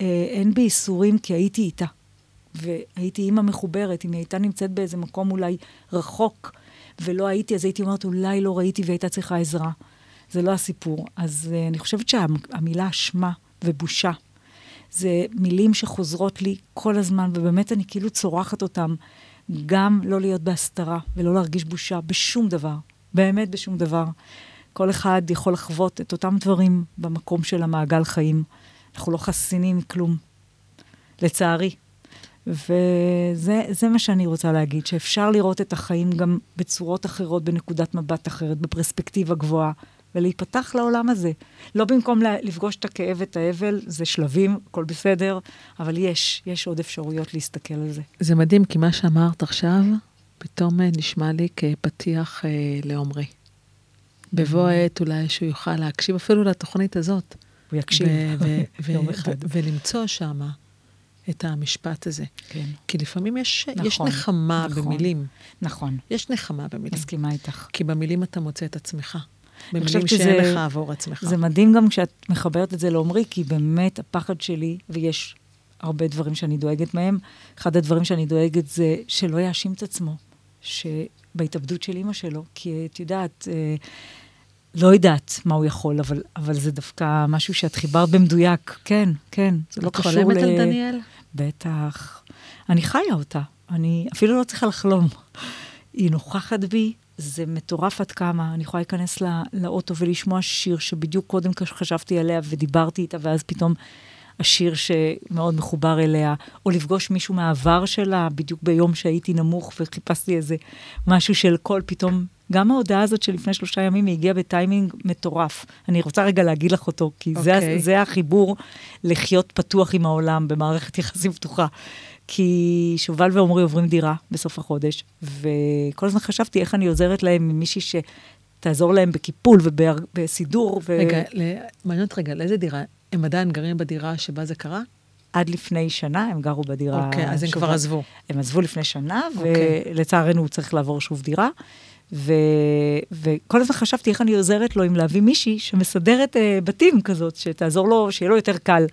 אה, אין בי איסורים כי הייתי איתה. והייתי אימא מחוברת, אם היא הייתה נמצאת באיזה מקום אולי רחוק, ולא הייתי, אז הייתי אומרת, אולי לא ראיתי והייתה צריכה עזרה. זה לא הסיפור. אז uh, אני חושבת שהמילה אשמה ובושה, זה מילים שחוזרות לי כל הזמן, ובאמת אני כאילו צורחת אותם, גם לא להיות בהסתרה ולא להרגיש בושה בשום דבר, באמת בשום דבר. כל אחד יכול לחוות את אותם דברים במקום של המעגל חיים. אנחנו לא חסינים מכלום, לצערי. וזה מה שאני רוצה להגיד, שאפשר לראות את החיים גם בצורות אחרות, בנקודת מבט אחרת, בפרספקטיבה גבוהה, ולהיפתח לעולם הזה. לא במקום לפגוש את הכאב ואת האבל, זה שלבים, הכל בסדר, אבל יש, יש עוד אפשרויות להסתכל על זה. זה מדהים, כי מה שאמרת עכשיו, פתאום אה, נשמע לי כפתיח אה, לעומרי. בבוא. העת אולי שהוא יוכל להקשיב אפילו לתוכנית הזאת. הוא יקשיב יום אחד. ולמצוא שמה את המשפט הזה. כן. כי לפעמים יש, נכון, יש נחמה נכון, במילים. נכון. יש נחמה במילים. מסכימה איתך. כי במילים אתה מוצא את עצמך. במילים שאין לך עבור עצמך. זה מדהים גם כשאת מחברת את זה לעומרי, כי באמת הפחד שלי, ויש הרבה דברים שאני דואגת מהם, אחד הדברים שאני דואגת זה שלא יאשים את עצמו, שבהתאבדות של אימא שלו, כי את יודעת, אה, לא יודעת מה הוא יכול, אבל, אבל זה דווקא משהו שאת חיברת במדויק. כן, כן, זה לא קשור ל... את חולמת על דניאל? בטח. אני חיה אותה, אני אפילו לא צריכה לחלום. היא נוכחת בי, זה מטורף עד כמה. אני יכולה להיכנס לא, לאוטו ולשמוע שיר שבדיוק קודם חשבתי עליה ודיברתי איתה, ואז פתאום השיר שמאוד מחובר אליה, או לפגוש מישהו מהעבר שלה, בדיוק ביום שהייתי נמוך וחיפשתי איזה משהו של קול, פתאום, גם ההודעה הזאת של לפני שלושה ימים, היא הגיעה בטיימינג מטורף. אני רוצה רגע להגיד לך אותו, כי okay. זה, אוקיי. זה החיבור לחיות פתוח עם העולם, במערכת יחסים פתוחה. כי שובל ועומרי עוברים דירה בסוף החודש, וכל הזמן חשבתי איך אני עוזרת להם עם מישהי שתעזור להם בקיפול ובסידור. ו... רגע, מעניין אותך רגע, לאיזה דירה? הם עדיין גרים בדירה שבה זה קרה? עד לפני שנה הם גרו בדירה. אוקיי, אז הם כבר עזבו. הם עזבו לפני שנה, אוקיי. ולצערנו הוא צריך לעבור שוב דירה. ו... וכל הזמן חשבתי איך אני עוזרת לו עם להביא מישהי שמסדרת uh, בתים כזאת, שתעזור לו, שיהיה לו יותר קל.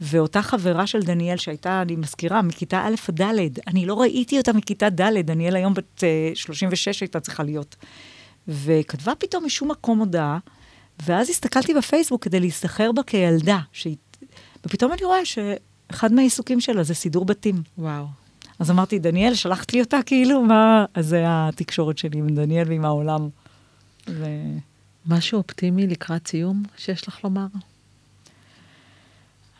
ואותה חברה של דניאל, שהייתה, אני מזכירה, מכיתה א' עד ד', אני לא ראיתי אותה מכיתה ד', דניאל היום בת אה, 36 הייתה צריכה להיות. וכתבה פתאום משום מקום הודעה, ואז הסתכלתי בפייסבוק כדי להסתחר בה כילדה, שהיא... ופתאום אני רואה שאחד מהעיסוקים שלה זה סידור בתים. וואו. אז אמרתי, דניאל, שלחת לי אותה כאילו, מה... אז זה התקשורת שלי עם דניאל ועם העולם. ו... משהו אופטימי לקראת סיום שיש לך לומר?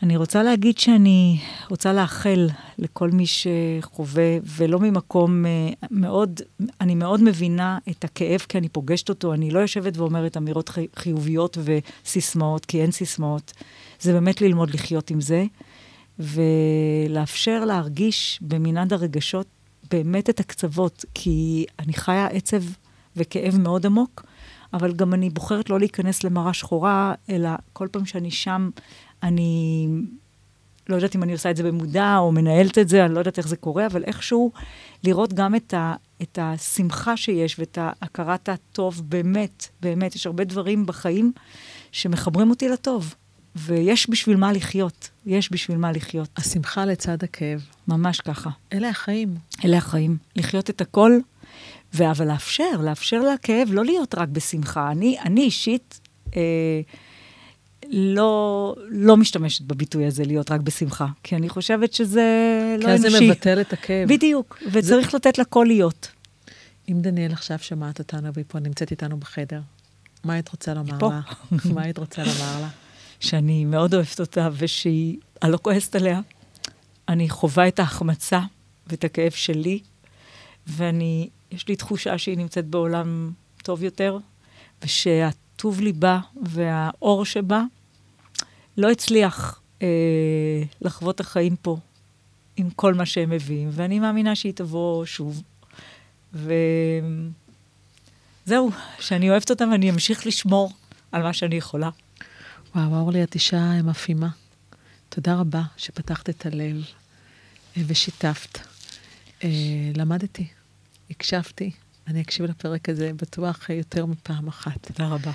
אני רוצה להגיד שאני רוצה לאחל לכל מי שחווה, ולא ממקום אה, מאוד, אני מאוד מבינה את הכאב כי אני פוגשת אותו. אני לא יושבת ואומרת אמירות חיוביות וסיסמאות, כי אין סיסמאות. זה באמת ללמוד לחיות עם זה, ולאפשר להרגיש במנעד הרגשות באמת את הקצוות, כי אני חיה עצב וכאב מאוד עמוק, אבל גם אני בוחרת לא להיכנס למראה שחורה, אלא כל פעם שאני שם, אני לא יודעת אם אני עושה את זה במודע או מנהלת את זה, אני לא יודעת איך זה קורה, אבל איכשהו לראות גם את, ה, את השמחה שיש ואת הכרת הטוב באמת, באמת. יש הרבה דברים בחיים שמחברים אותי לטוב, ויש בשביל מה לחיות. יש בשביל מה לחיות. השמחה לצד הכאב. ממש ככה. אלה החיים. אלה החיים. לחיות את הכל, ו... אבל לאפשר, לאפשר לכאב לא להיות רק בשמחה. אני, אני אישית... אה, לא, לא משתמשת בביטוי הזה להיות רק בשמחה, כי אני חושבת שזה לא אנושי. כי אז זה מבטל את הכאב. בדיוק, וצריך זה... לתת לכל להיות. אם דניאל עכשיו שמעת אותנו והיא פה נמצאת איתנו בחדר, מה היית רוצה לומר פה. לה? מה היית רוצה לומר לה? שאני מאוד אוהבת אותה ושהיא, אני לא כועסת עליה. אני חווה את ההחמצה ואת הכאב שלי, ואני, יש לי תחושה שהיא נמצאת בעולם טוב יותר, ושהטוב ליבה והאור שבה לא הצליח אה, לחוות החיים פה עם כל מה שהם מביאים, ואני מאמינה שהיא תבוא שוב. וזהו, שאני אוהבת אותה ואני אמשיך לשמור על מה שאני יכולה. וואו, אורלי, את אישה מפעימה. תודה רבה שפתחת את הלב אה, ושיתפת. אה, למדתי, הקשבתי, אני אקשיב לפרק הזה בטוח יותר מפעם אחת. תודה רבה.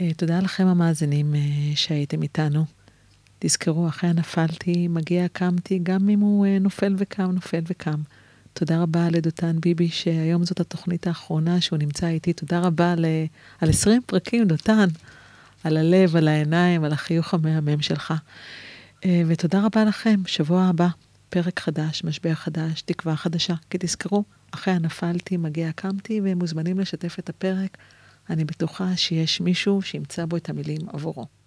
אה, תודה לכם המאזינים שהייתם איתנו. תזכרו, אחרי הנפלתי, מגיע קמתי, גם אם הוא נופל וקם, נופל וקם. תודה רבה לדותן ביבי, שהיום זאת התוכנית האחרונה שהוא נמצא איתי. תודה רבה ל... על 20 פרקים, דותן. על הלב, על העיניים, על החיוך המהמם שלך. ותודה רבה לכם, שבוע הבא, פרק חדש, משבר חדש, תקווה חדשה. כי תזכרו, אחרי הנפלתי, מגיע קמתי, והם מוזמנים לשתף את הפרק. אני בטוחה שיש מישהו שימצא בו את המילים עבורו.